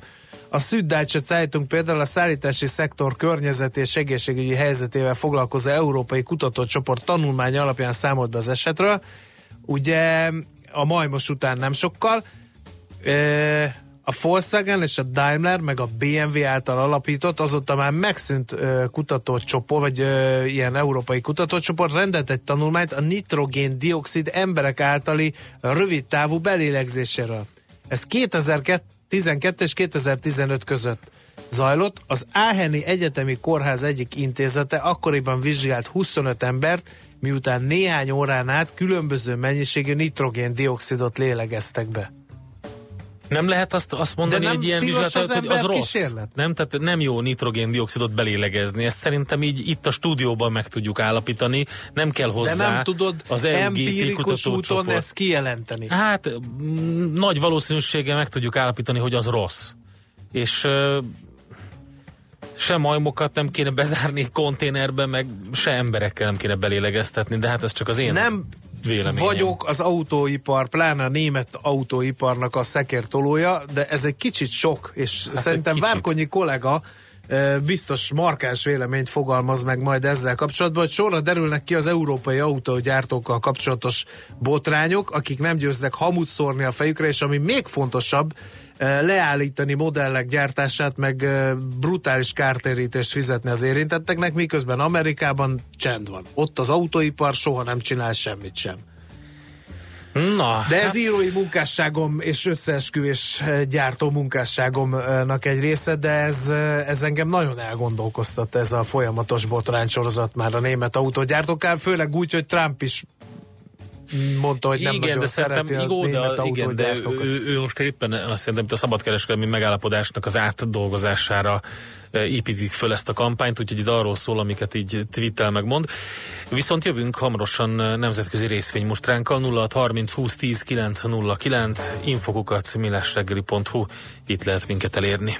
A Süddeutsche Zeitung például a szállítási szektor környezeti és egészségügyi helyzetével foglalkozó európai kutatócsoport tanulmánya alapján számolt be az esetről. Ugye a majmos után nem sokkal, a Volkswagen és a Daimler, meg a BMW által alapított, azóta már megszűnt kutatócsoport, vagy ilyen európai kutatócsoport rendelt egy tanulmányt a nitrogén-dioxid emberek általi rövid távú belélegzéséről. Ez 2012 és 2015 között zajlott. Az Áheni Egyetemi Kórház egyik intézete akkoriban vizsgált 25 embert, miután néhány órán át különböző mennyiségű nitrogén-dioxidot lélegeztek be. Nem lehet azt, azt mondani egy ilyen vizsgálat, az hogy az rossz. kísérlet? Nem, tehát nem jó nitrogén-dioxidot belélegezni. Ezt szerintem így itt a stúdióban meg tudjuk állapítani. Nem kell hozzá De nem tudod az empirikus úton ezt kijelenteni. Hát nagy valószínűséggel meg tudjuk állapítani, hogy az rossz. És se majmokat nem kéne bezárni konténerbe, meg se emberekkel nem kéne belélegeztetni, de hát ez csak az én Nem véleményem. vagyok az autóipar, pláne a német autóiparnak a szekértolója, de ez egy kicsit sok, és hát egy szerintem. Várkonyi kollega biztos markáns véleményt fogalmaz meg majd ezzel kapcsolatban, hogy sorra derülnek ki az európai autógyártókkal kapcsolatos botrányok, akik nem győznek hamut szórni a fejükre, és ami még fontosabb, leállítani modellek gyártását, meg brutális kártérítést fizetni az érintetteknek, miközben Amerikában csend van. Ott az autóipar soha nem csinál semmit sem. Na, De ez hát, írói munkásságom és összeesküvés gyártó munkásságomnak egy része, de ez, ez engem nagyon elgondolkoztat ez a folyamatos botránysorozat már a német autógyártókán, főleg úgy, hogy Trump is mondta, hogy nem igen, nagyon de szereti a igen, de ő, ő, most éppen azt szerintem a szabadkereskedelmi megállapodásnak az átdolgozására építik föl ezt a kampányt, úgyhogy itt arról szól, amiket így twittel megmond. Viszont jövünk hamarosan nemzetközi részvénymustránkkal 0630 20 10 909 infokukat millásreggeli.hu itt lehet minket elérni.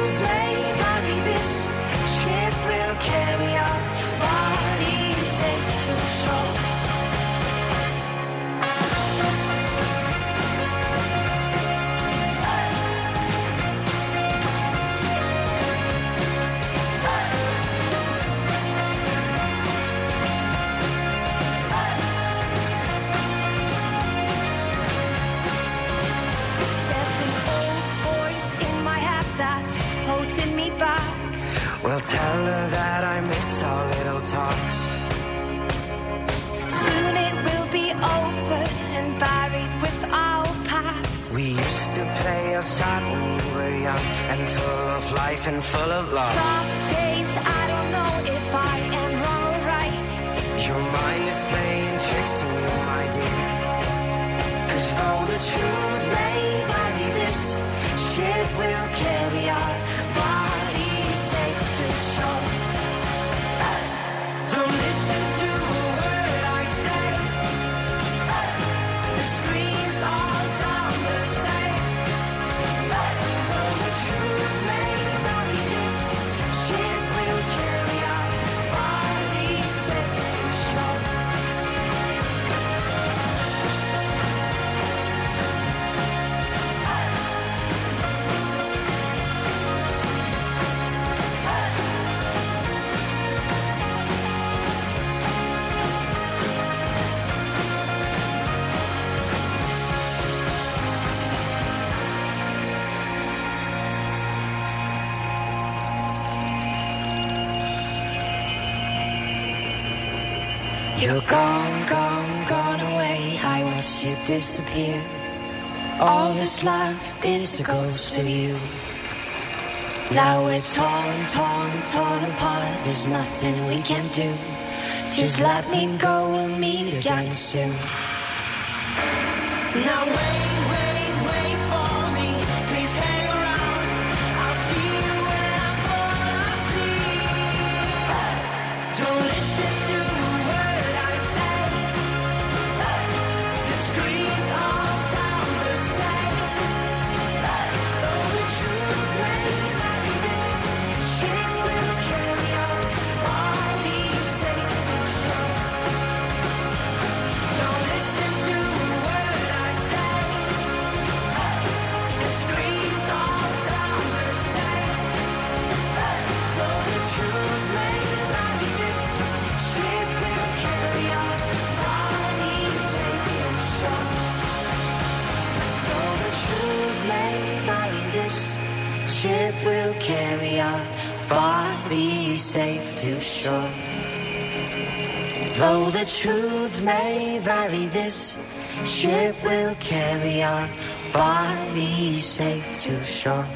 I'll tell her that I miss our little talks. Soon it will be over and buried with our past. We used to play outside when we were young and full of life and full of love. Some days I don't know if I am wrong or right. Your mind is playing tricks on you, my dear. Cause though the truth may vary, this Ship will You're gone, gone, gone away. I watched you disappear. All that's left is a ghost of you. Now we're torn, torn, torn apart. There's nothing we can do. Just let me go, we'll meet again soon. Now wait, shore. Though the truth may vary, this ship will carry our bodies safe to shore.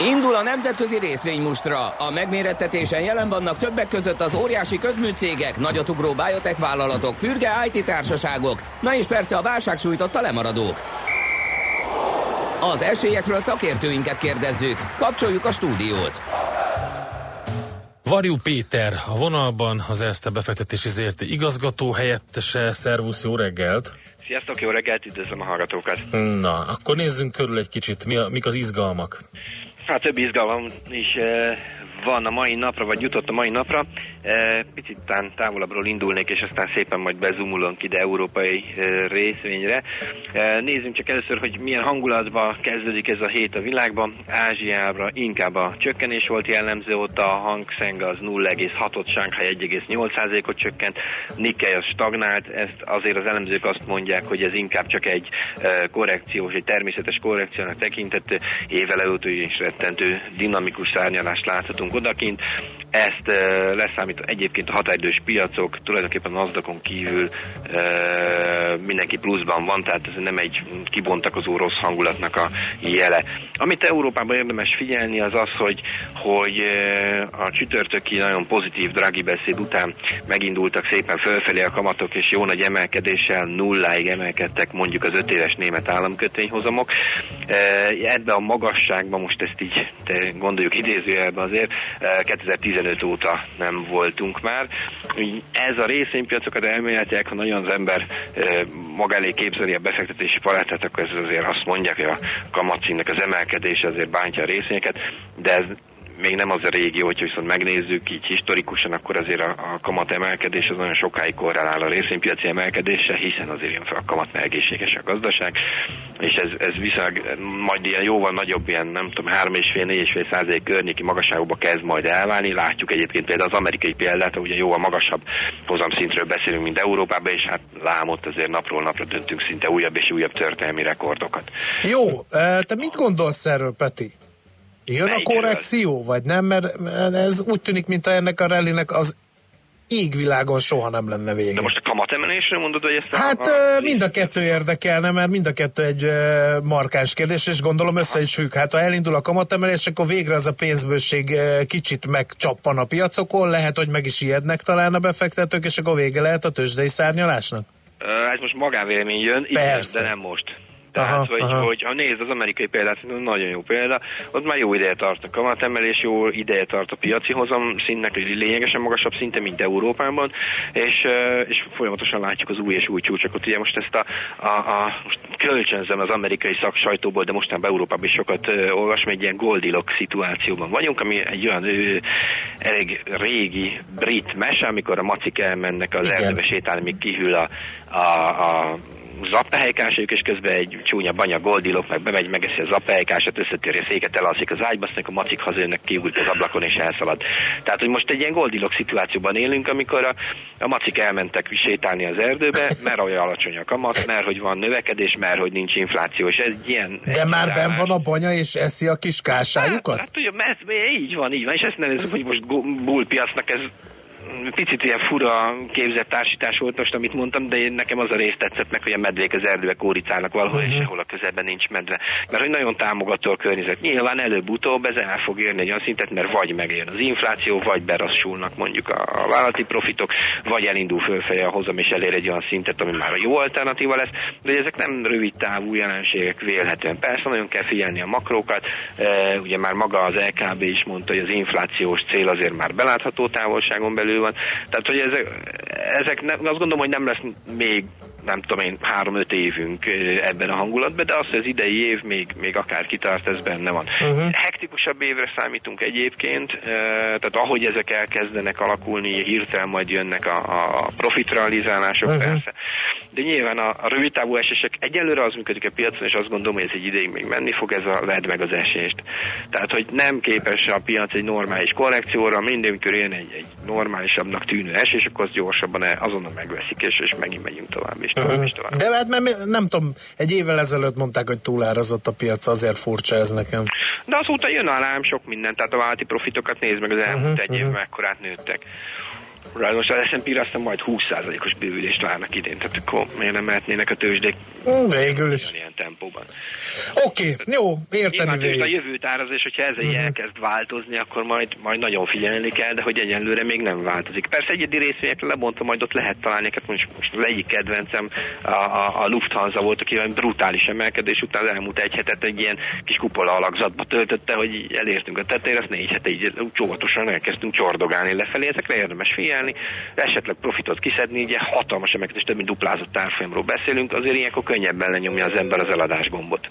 Indul a nemzetközi részvénymustra. A megmérettetésen jelen vannak többek között az óriási közműcégek, nagyotugró biotech vállalatok, fürge IT társaságok, na és persze a válság sújtotta lemaradók. Az esélyekről szakértőinket kérdezzük. Kapcsoljuk a stúdiót. Varjú Péter a vonalban, az Erste befektetési ZRT igazgató helyettese. Szervusz, jó reggelt! Sziasztok, jó reggelt, üdvözlöm a hallgatókat! Na, akkor nézzünk körül egy kicsit, mi a, mik az izgalmak. Hát több izgalom is eh, van a mai napra, vagy jutott a mai napra. Eh, Picit tán távolabbról indulnék, és aztán szépen majd bezumulunk ide európai eh, részvényre. Eh, Nézzünk csak először, hogy milyen hangulatban kezdődik ez a hét a világban. Ázsiára inkább a csökkenés volt jellemző, ott a Hang Seng az 0,6-ot, Shanghai 1,8%-ot csökkent, Nikkei az stagnált, ezt azért az elemzők azt mondják, hogy ez inkább csak egy korrekciós, egy természetes korrekciónak tekintett, évvel előtt is rettentő dinamikus szárnyalást láthatunk odakint. Ezt uh, leszámít egyébként a határidős piacok, tulajdonképpen a nasdaq kívül uh, mindenki pluszban van, tehát ez nem egy kibontakozó rossz hangulatnak a jele. Amit Európában érdemes figyelni az az, hogy, hogy a csütörtöki nagyon pozitív Draghi beszéd után megindultak szépen fölfelé a kamatok, és jó nagy emelkedéssel nulláig emelkedtek mondjuk az öt éves német államkötvényhozamok. Uh, ebbe a magasságban, most ezt így te gondoljuk idézőjelben azért, 2015 óta nem voltunk már. Ez a részvénypiacokat elméletileg, ha nagyon az ember maga elé képzeli a befektetési palátát, akkor ez azért azt mondják, hogy a kamatszínnek az emelkedése azért bántja a részvényeket, de ez még nem az a régió, hogyha viszont megnézzük így historikusan, akkor azért a, a kamat emelkedés az nagyon sokáig korrelál a részvénypiaci emelkedéssel, hiszen azért jön fel a kamat, mert egészséges a gazdaság, és ez, ez viszonylag majd ilyen jóval nagyobb, ilyen nem tudom, 3,5-4,5 százalék környéki magasságokba kezd majd elválni. Látjuk egyébként például az amerikai példát, ugye jóval magasabb hozamszintről beszélünk, mint Európában, és hát lámott azért napról napra döntünk szinte újabb és újabb történelmi rekordokat. Jó, eh, te mit gondolsz erről, Peti? Jön a korrekció, vagy nem? Mert ez úgy tűnik, mint ennek a rallynek az égvilágon soha nem lenne vége. De most a kamatemelésre mondod, hogy ezt a, Hát a, ö, mind a kettő érdekelne, mert mind a kettő egy markáns kérdés, és gondolom össze is függ. Hát ha elindul a kamatemelés, akkor végre az a pénzbőség kicsit megcsappan a piacokon, lehet, hogy meg is ijednek talán a befektetők, és akkor vége lehet a tőzsdei szárnyalásnak? Ez most magánvélemény jön, igen, Persze. de nem most. Tehát, Aha, hogy, aha. hogy ha nézd az amerikai példát, szerintem nagyon jó példa, ott már jó ideje tart a kamatemelés, jó ideje tart a piaci hozam szintnek lényegesen magasabb szinte, mint Európában, és, és folyamatosan látjuk az új és új csúcsokat. Ugye most ezt a, a, a most kölcsönzem az amerikai szaksajtóból, de mostanában Európában is sokat olvasom, egy ilyen Goldilocks szituációban vagyunk, ami egy olyan ö, elég régi brit mese, amikor a macik elmennek az erdőbe sétálni, míg kihűl a, a, a zappehelykásajuk, és közben egy csúnya banya goldilok meg bemegy, megeszi a zappehelykáset, összetöri a széket, elalszik az ágyba, aztán a macik hazajönnek, kiugrik az ablakon és elszalad. Tehát, hogy most egy ilyen goldilok szituációban élünk, amikor a, a macik elmentek sétálni az erdőbe, mert olyan alacsony a kamat, mert hogy van növekedés, mert hogy nincs infláció, és ez ilyen... De egy már ben van a banya, és eszi a kis kásájukat? Hát ugye, mert, így van, így van, és ezt nevezzük, hogy most bullpiacnak ez picit ilyen fura képzett társítás volt most, amit mondtam, de én, nekem az a rész tetszett meg, hogy a medvék az erdőbe kóricálnak valahol, Mhm. és sehol a közelben nincs medve. Mert hogy nagyon támogató a környezet. Nyilván előbb-utóbb ez el fog érni egy olyan szintet, mert vagy megjön az infláció, vagy berassulnak mondjuk a, a vállalati profitok, vagy elindul fölfelé a hozam, és elér egy olyan szintet, ami már a jó alternatíva lesz. De ezek nem rövid távú jelenségek vélhetően. Persze nagyon kell figyelni a makrókat. E, ugye már maga az LKB is mondta, hogy az inflációs cél azért már belátható távolságon belül van. Tehát, hogy ezek, ezek nem, azt gondolom, hogy nem lesz még nem tudom én, három-öt évünk ebben a hangulatban, de az, hogy az idei év még, még akár kitart, ez benne van. Uh-huh. Hektikusabb évre számítunk egyébként, tehát ahogy ezek elkezdenek alakulni, hirtelen majd jönnek a, a profitrealizálások Mhm. uh-huh. persze. De nyilván a, a rövidtávú esések egyelőre az működik a piacon, és azt gondolom, hogy ez egy ideig még menni fog, ez a led meg az esést. Tehát, hogy nem képes a piac egy normális korrekcióra, mindenkor jön egy, egy normálisabbnak tűnő esés, akkor az gyorsabban azonnal megveszik, és, és megint megyünk tovább, és tovább, és tovább. De hát mi- nem tudom, egy évvel ezelőtt mondták, hogy túlárazott a piac, azért furcsa ez nekem. De azóta jön alám sok minden, tehát a vállalati profitokat nézd meg, az elmúlt Mhm, egy évben mekkorát nőttek. Rá most az S&P-re aztán majd 20%-os bővülést várnak idén, tehát akkor miért nem mehetnének a tőzsdék Hm, Végül is. ilyen tempóban. Oké, jó, érteni tőzsde a végig. jövőt áraz, és hogyha ez Mhm. elkezd változni, akkor majd, majd nagyon figyelni kell, de hogy egyenlőre még nem változik. Persze egyedi részvényekre lebontva majd ott lehet találni, hát most, most az egyik kedvencem a, a, a Lufthansa volt, aki olyan brutális emelkedés után az elmúlt egy hetet egy ilyen kis kupola alakzatba töltötte, hogy elértünk a tetejére, azt négy hete így óvatosan elkezdtünk csordogálni lefelé, ezekre érdemes figyelni, esetleg profitot kiszedni, ugye hatalmas emelkedés, több mint duplázott árfolyamról beszélünk, azért ilyenkor könnyebben lenyomja az ember az eladás gombot.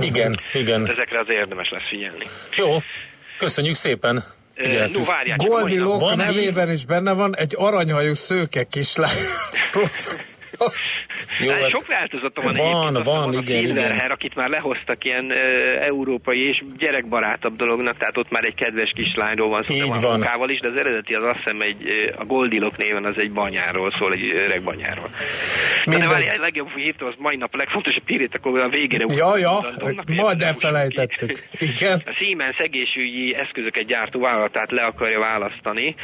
Igen, igen. Ezekre az érdemes lesz figyelni. Jó, köszönjük szépen. Figyeltük. No, várják, csak a mai nap- Goldilocks Van nevében is benne van egy aranyhajú szőke kislány. Jó, Hát hát sok változata van, van, egyébként, aztán van, a igen, Silverhair, igen. akit már lehoztak ilyen ö, európai és gyerekbarátabb dolognak, tehát ott már egy kedves kislányról van szó, Így de van, van. munkával is, de az eredeti az azt hiszem egy, a Goldilok néven az egy banyáról szól, egy öreg banyáról. Na, de várj, a legjobb írtam, az mai nap a legfontosabb hírét, akkor a végére Ja, ja, hogy majd elfelejtettük. Igen. a Siemens egészségügyi eszközöket gyártó vállalatát le akarja választani.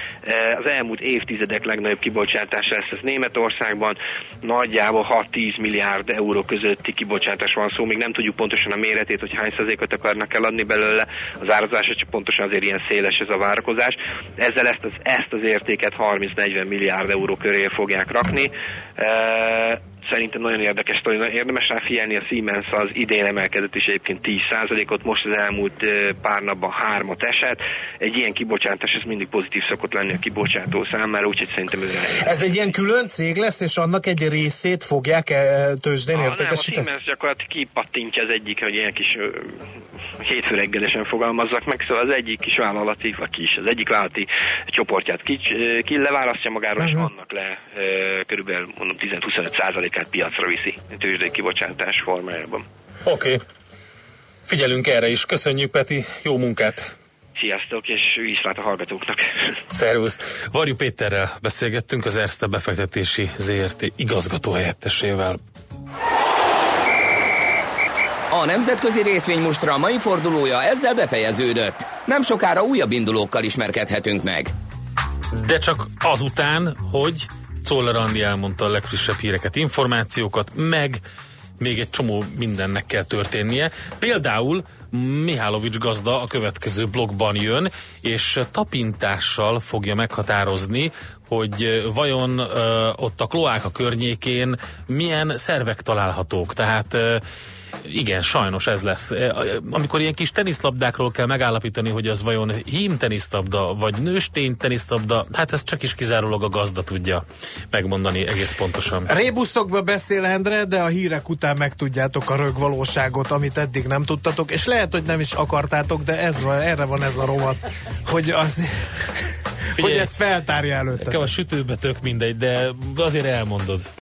Az elmúlt évtizedek legnagyobb kibocsátása lesz ez Németországban. Nagyjából 6-10 milliárd euró közötti kibocsátás van szó. Még nem tudjuk pontosan a méretét, hogy hány százalékot akarnak eladni belőle. Az árazásra csak pontosan azért ilyen széles ez a várakozás. Ezzel ezt az, ezt az értéket 30-40 milliárd euró köré fogják rakni. Eh, szerintem nagyon érdekes nagyon érdemes rá figyelni, a Siemens az idén emelkedett is egyébként 10%-ot, most az elmúlt pár napban hármat esett. Egy ilyen kibocsátás, ez mindig pozitív szokott lenni a kibocsátó számára, úgyhogy szerintem ez elég. Ez egy ilyen külön cég lesz, és annak egy részét fogják e, tőzsdén Ah, nem, a értékesíteni? Siemens gyakorlatilag kipattintja az egyik, hogy ilyen kis hétfő reggelesen fogalmazzak meg, szóval az egyik kis vállalati, vagy kis, az egyik vállalati csoportját ki, ki leválasztja magáról, és Mhm. annak le körülbelül mondom 10-25 százalékát piacra viszi tőzsdei kibocsátás formájában. Oké. Okay. Figyelünk erre is. Köszönjük, Peti. Jó munkát. Sziasztok, és viszlát a hallgatóknak. Szervusz. Varjú Péterrel beszélgettünk az Erste befektetési ZRT igazgató helyettesével. A nemzetközi részvénymustra mai fordulója ezzel befejeződött. Nem sokára újabb indulókkal ismerkedhetünk meg. De csak azután, hogy Czoller Andi elmondta a legfrissebb híreket, információkat, meg még egy csomó mindennek kell történnie. Például Mihálovics gazda a következő blogban jön, és tapintással fogja meghatározni, hogy vajon ö, ott a kloáka környékén milyen szervek találhatók. Tehát ö, igen, sajnos ez lesz. E, Amikor ilyen kis teniszlabdákról kell megállapítani, hogy az vajon hím teniszlabda, vagy nőstény teniszlabda, hát ez csak is kizárólag a gazda tudja megmondani egész pontosan. Rébuszokba beszél Endre, de a hírek után megtudjátok a rögvalóságot, amit eddig nem tudtatok, és lehet, hogy nem is akartátok, de ez van, erre van ez a rovat, hogy, az, hogy ezt feltárja előtte. Nekem a sütőbe tök mindegy, de azért elmondod.